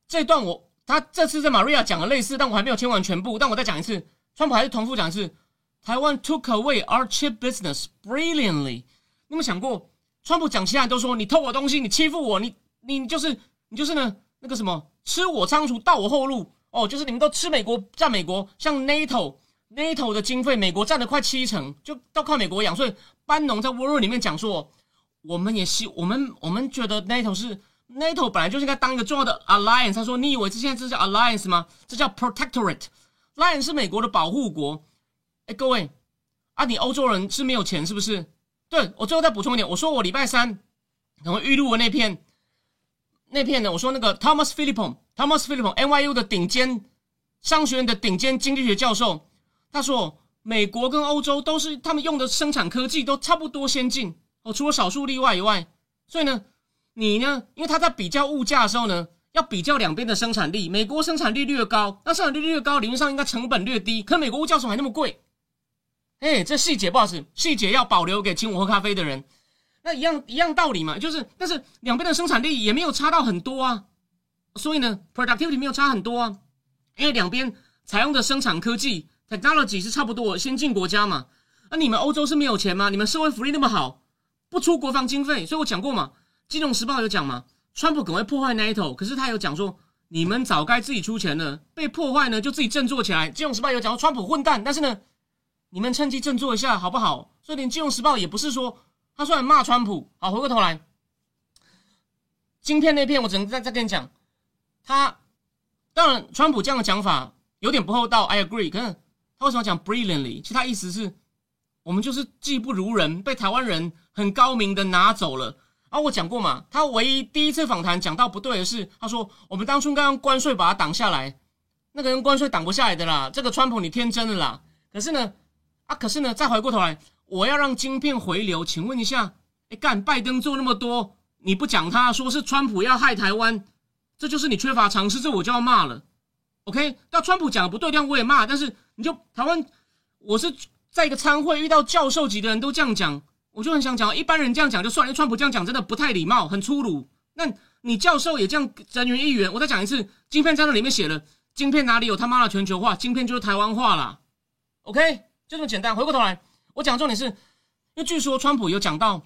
这段，我他这次在 Maria 讲了类似，但我还没有听完全部。但我再讲一次，川普还是重复讲一次，台湾 took away our chip business brilliantly。你有没有想过，川普讲其他人都说你偷我东西，你欺负我，你你就是你就是呢？那个什么，吃我仓储，盗我后路，哦，就是你们都吃美国，占美国，像 NATO，NATO 的经费，美国占了快七成，就都靠美国养。所以班农在 w o r 里面讲说，我们也希我们我们觉得 NATO 是 NATO 本来就是应该当一个重要的 alliance。他说，你以为这现在这叫 alliance 吗？这叫 protectorate，alliance 是美国的保护国。各位，啊，你欧洲人是没有钱是不是？对我最后再补充一点，我说我礼拜三然后预录的那片。那片呢？我说那个 Thomas Philippon，Thomas Philippon，NYU 的顶尖商学院的顶尖经济学教授，他说美国跟欧洲都是他们用的生产科技都差不多先进哦，除了少数例外以外。所以呢，你呢，因为他在比较物价的时候呢，要比较两边的生产力，美国生产力略高，那生产力略高，理论上应该成本略低，可美国物价什么还那么贵？哎，这细节不好意思，细节要保留给请我喝咖啡的人。那一样一样道理嘛，就是，但是两边的生产力也没有差到很多啊，所以呢，productivity 没有差很多啊，因为两边采用的生产科技 technology 是差不多，先进国家嘛。那你们欧洲是没有钱吗？你们社会福利那么好，不出国防经费，所以我讲过嘛，《金融时报》有讲嘛，川普可能会破坏 NATO，可是他有讲说，你们早该自己出钱了，被破坏呢就自己振作起来。《金融时报》有讲说川普混蛋，但是呢，你们趁机振作一下好不好？所以连《金融时报》也不是说。他虽然骂川普，好，回过头来，晶片那片我只能再再跟你讲，他当然川普这样的讲法有点不厚道，I agree。可是他为什么讲 brilliantly？其他意思是，我们就是技不如人，被台湾人很高明的拿走了。啊，我讲过嘛，他唯一第一次访谈讲到不对的是，他说我们当初刚刚关税把它挡下来，那个人关税挡不下来的啦，这个川普你天真的啦。可是呢，啊，可是呢，再回过头来。我要让晶片回流，请问一下，哎，干拜登做那么多，你不讲他，说是川普要害台湾，这就是你缺乏常识，这我就要骂了。OK，那川普讲的不对，这样我也骂。但是你就台湾，我是在一个参会遇到教授级的人都这样讲，我就很想讲，一般人这样讲就算，因为川普这样讲真的不太礼貌，很粗鲁。那你教授也这样人云亦云，我再讲一次，晶片在那里面写了，晶片哪里有他妈的全球化，晶片就是台湾化啦。OK，就这么简单。回过头来。我讲重点是，因为据说川普有讲到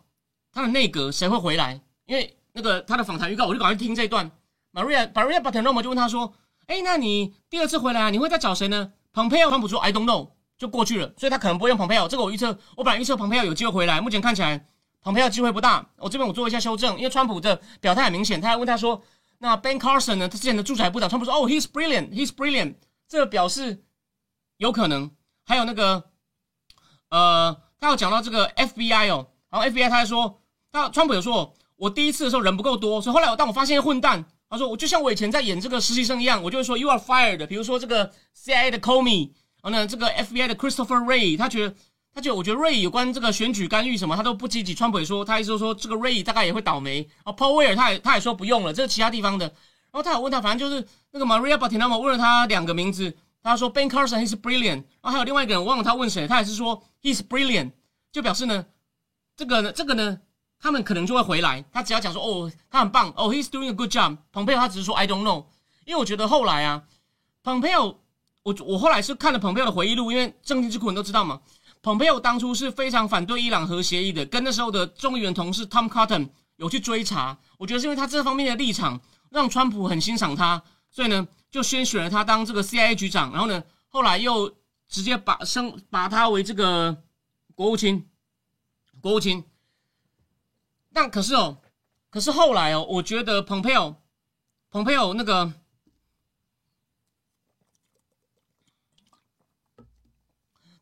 他的内阁谁会回来，因为那个他的访谈预告，我就赶快听这一段。Maria Maria b a t t e n o m 就问他说：“哎，那你第二次回来，你会再找谁呢？” Pompeo 川普说：“I don't know。”就过去了，所以他可能不会用 Pompeo。这个我预测，我本来预测 Pompeo 有机会回来，目前看起来 Pompeo 机会不大。我这边我做一下修正，因为川普的表态很明显，他还问他说：“那 Ben Carson 呢？他之前的住宅部长，川普说：‘哦，He's brilliant, He's brilliant。’这表示有可能。还有那个呃。”他有讲到这个 FBI 哦，然后 FBI 他还说，他川普有说，我第一次的时候人不够多，所以后来我当我发现混蛋，他说我就像我以前在演这个实习生一样，我就会说 You are fired。比如说这个 CIA 的 Comey，然后呢这个 FBI 的 Christopher Ray，他觉得他觉得我觉得 Ray 有关这个选举干预什么，他都不积极。川普也说，他意思说这个 Ray 大概也会倒霉。啊，Paul Ware 他也他也说不用了，这是其他地方的。然后他有问他，反正就是那个 Maria b a t i n a m 问了他两个名字，他说 Ben Carson he's brilliant。然后还有另外一个人忘了他问谁，他也是说 he's brilliant。就表示呢，这个呢，这个呢，他们可能就会回来。他只要讲说，哦，他很棒，哦，he's doing a good job。蓬佩奥他只是说 I don't know，因为我觉得后来啊，蓬佩奥，我我后来是看了蓬佩奥的回忆录，因为政经智库人都知道嘛，蓬佩奥当初是非常反对伊朗核协议的，跟那时候的众议员同事 Tom Cotton 有去追查。我觉得是因为他这方面的立场让川普很欣赏他，所以呢，就先选了他当这个 CIA 局长，然后呢，后来又直接把升把他为这个。国务卿，国务卿，但可是哦，可是后来哦，我觉得蓬佩奥，蓬佩奥那个，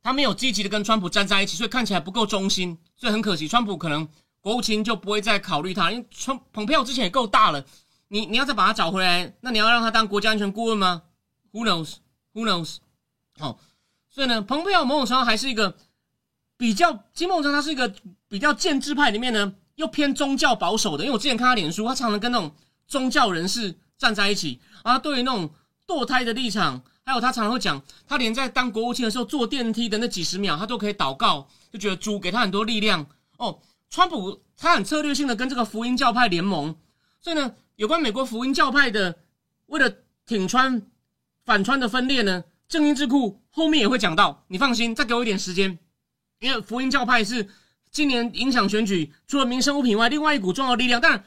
他没有积极的跟川普站在一起，所以看起来不够忠心，所以很可惜，川普可能国务卿就不会再考虑他，因为川蓬佩奥之前也够大了，你你要再把他找回来，那你要让他当国家安全顾问吗？Who knows? Who knows? 好，所以呢，蓬佩奥某种程度还是一个。比较金梦章，他是一个比较建制派里面呢，又偏宗教保守的。因为我之前看他脸书，他常常跟那种宗教人士站在一起啊。对于那种堕胎的立场，还有他常常会讲，他连在当国务卿的时候坐电梯的那几十秒，他都可以祷告，就觉得主给他很多力量哦。川普他很策略性的跟这个福音教派联盟，所以呢，有关美国福音教派的为了挺川反川的分裂呢，正音智库后面也会讲到。你放心，再给我一点时间。因为福音教派是今年影响选举，除了民生物品外，另外一股重要力量。但，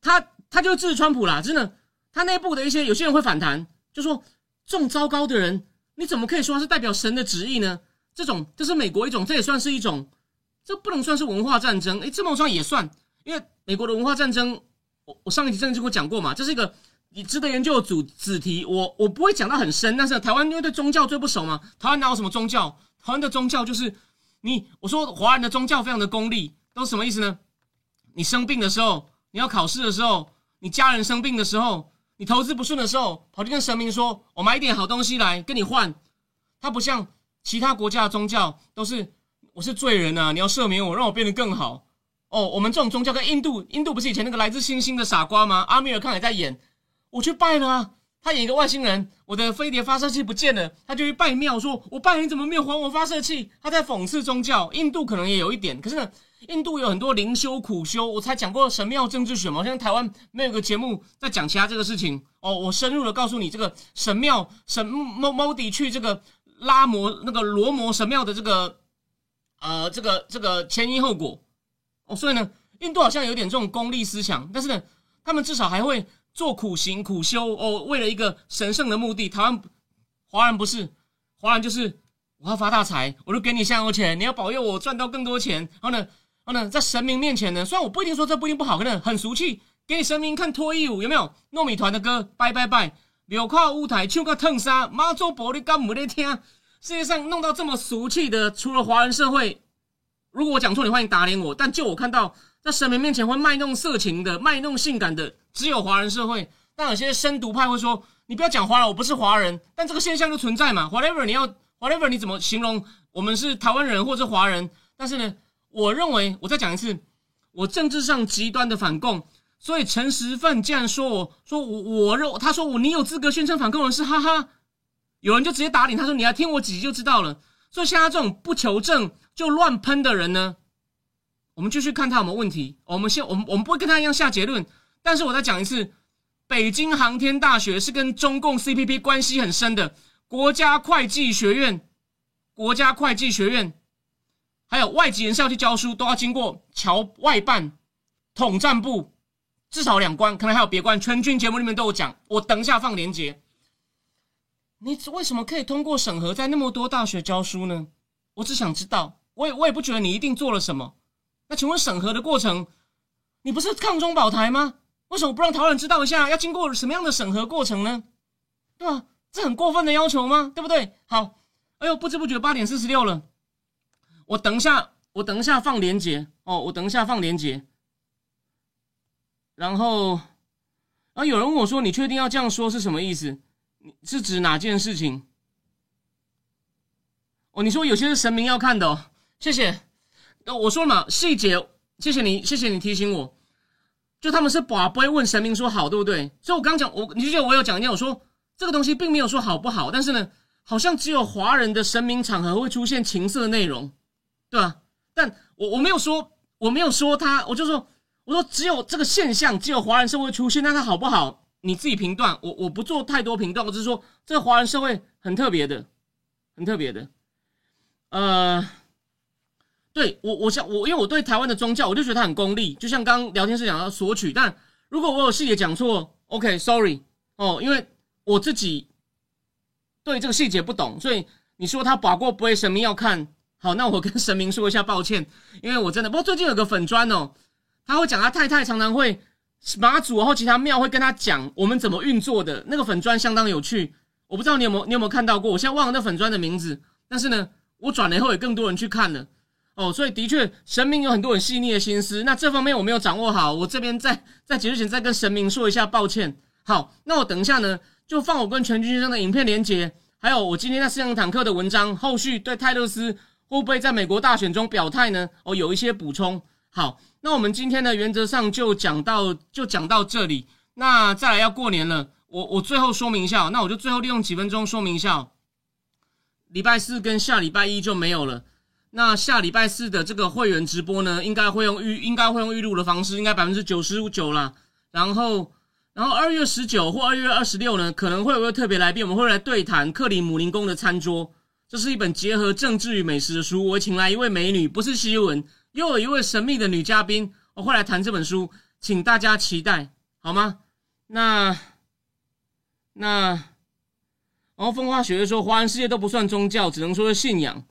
他他就支持川普啦，真的。他内部的一些有些人会反弹，就说这种糟糕的人，你怎么可以说是代表神的旨意呢？这种这是美国一种，这也算是一种，这不能算是文化战争。诶，这么算也算，因为美国的文化战争，我我上一集政治我讲过嘛，这是一个你值得研究的主子题。我我不会讲到很深，但是台湾因为对宗教最不熟嘛，台湾哪有什么宗教？台湾的宗教就是。你我说华人的宗教非常的功利，都是什么意思呢？你生病的时候，你要考试的时候，你家人生病的时候，你投资不顺的时候，跑去跟神明说：“我买一点好东西来跟你换。”他不像其他国家的宗教，都是我是罪人啊，你要赦免我，让我变得更好。哦，我们这种宗教跟印度，印度不是以前那个来自星星的傻瓜吗？阿米尔康也在演。我去拜了啊。他演一个外星人，我的飞碟发射器不见了，他就去拜庙说：“我拜你怎么没有还我发射器？”他在讽刺宗教。印度可能也有一点，可是呢，印度有很多灵修苦修。我才讲过神庙政治学嘛，像台湾没有个节目在讲其他这个事情哦。我深入的告诉你，这个神庙神猫猫迪去这个拉摩那个罗摩神庙的这个呃这个这个前因后果哦。所以呢，印度好像有点这种功利思想，但是呢，他们至少还会。做苦行苦修哦，为了一个神圣的目的。台湾华人不是华人，就是我要发大财，我就给你香油钱，你要保佑我赚到更多钱。然后呢，然后呢，在神明面前呢，虽然我不一定说这不一定不好，可能很俗气，给你神明看脱衣舞，有没有？糯米团的歌，拜拜拜，柳跨舞台唱个烫沙，妈祖婆你敢没得听？世界上弄到这么俗气的，除了华人社会，如果我讲错，你欢迎打脸我。但就我看到。在神明面前会卖弄色情的、卖弄性感的，只有华人社会。但有些深独派会说：“你不要讲华人，我不是华人。”但这个现象就存在嘛。Whatever 你要，Whatever 你怎么形容我们是台湾人或者华人？但是呢，我认为我再讲一次，我政治上极端的反共。所以陈时奋竟然说我说我我认他说我你有资格宣称反共人士，哈哈。有人就直接打脸，他说你来听我几集就知道了。所以像他这种不求证就乱喷的人呢？我们继续看他有没有问题。我们先，我们我们不会跟他一样下结论。但是我再讲一次，北京航天大学是跟中共 CPP 关系很深的国家会计学院，国家会计学院还有外籍人士要去教书，都要经过侨外办、统战部，至少两关，可能还有别关。全军节目里面都有讲。我等一下放连接。你为什么可以通过审核，在那么多大学教书呢？我只想知道。我也我也不觉得你一定做了什么。那请问审核的过程，你不是抗中保台吗？为什么不让台湾人知道一下？要经过什么样的审核过程呢？对吧？这很过分的要求吗？对不对？好，哎呦，不知不觉八点四十六了，我等一下，我等一下放连结哦，我等一下放连结。然后，然后有人问我说：“你确定要这样说是什么意思？你是指哪件事情？”哦，你说有些是神明要看的，哦，谢谢。我说嘛，细节，谢谢你，谢谢你提醒我。就他们是把不会问神明说好，对不对？所以我刚讲，我你记得我有讲一点，我说这个东西并没有说好不好，但是呢，好像只有华人的神明场合会出现情色内容，对吧？但我我没有说，我没有说他，我就说，我说只有这个现象，只有华人社会出现，那它好不好？你自己评断。我我不做太多评断，我只是说这个华人社会很特别的，很特别的，呃。对我，我想我，因为我对台湾的宗教，我就觉得它很功利，就像刚刚聊天室讲到索取。但如果我有细节讲错，OK，Sorry 哦，因为我自己对这个细节不懂，所以你说他把过不会神明要看好，那我跟神明说一下抱歉，因为我真的不过最近有个粉砖哦，他会讲他太太常常会马祖然后其他庙会跟他讲我们怎么运作的那个粉砖相当有趣，我不知道你有没有你有没有看到过，我现在忘了那粉砖的名字，但是呢，我转了以后有更多人去看了。哦，所以的确，神明有很多很细腻的心思。那这方面我没有掌握好，我这边 在在结束前再跟神明说一下抱歉。好，那我等一下呢，就放我跟全军先生的影片连接，还有我今天在思想坦克的文章，后续对泰勒斯会不会在美国大选中表态呢？哦，有一些补充。好，那我们今天呢，原则上就讲到就讲到这里。那再来要过年了，我我最后说明一下，那我就最后利用几分钟说明一下，礼拜四跟下礼拜一就没有了。那下礼拜四的这个会员直播呢，应该会用预应该会用预录的方式，应该百分之九十九啦。然后，然后二月十九或二月二十六呢，可能会有一个特别来宾，我们会来对谈克里姆林宫的餐桌。这是一本结合政治与美食的书，我请来一位美女，不是西文，又有一位神秘的女嘉宾，我会来谈这本书，请大家期待，好吗？那，那，然后风花雪月说，华人世界都不算宗教，只能说是信仰。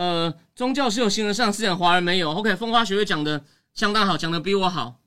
呃，宗教是有形而上思想，华人没有。OK，风花雪月讲的相当好，讲的比我好。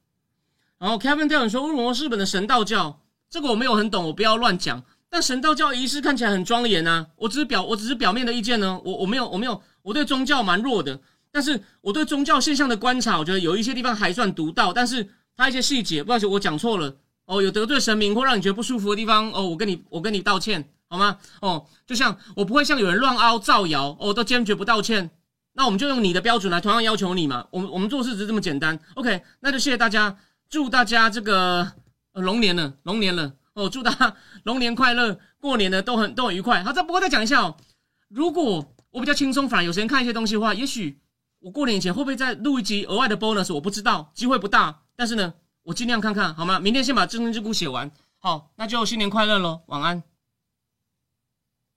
然后 Kevin 跳你说，为什么日本的神道教？这个我没有很懂，我不要乱讲。但神道教仪式看起来很庄严啊，我只是表，我只是表面的意见呢。我我没有，我没有，我对宗教蛮弱的。但是我对宗教现象的观察，我觉得有一些地方还算独到，但是它一些细节，不好意思，我讲错了。哦，有得罪神明或让你觉得不舒服的地方，哦，我跟你，我跟你道歉。好吗？哦，就像我不会像有人乱凹造谣，哦，都坚决不道歉。那我们就用你的标准来同样要求你嘛。我们我们做事只是这么简单。OK，那就谢谢大家，祝大家这个龙年了，龙年了。哦，祝大家龙年快乐，过年呢都很都很愉快。好，再不过再讲一下哦，如果我比较轻松，反而有时间看一些东西的话，也许我过年以前会不会再录一集额外的 bonus，我不知道，机会不大。但是呢，我尽量看看好吗？明天先把《真真之谷》写完。好，那就新年快乐喽，晚安。